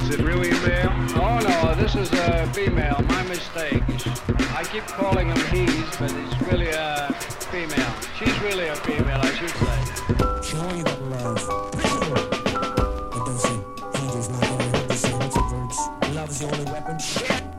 Is it really a male? Oh no, this is a female. My mistake. I keep calling him he's, but it's really a female. She's really a female, I should say. Showing the love. But don't say, he does not want to hurt the same words. Love the only weapon. Shit!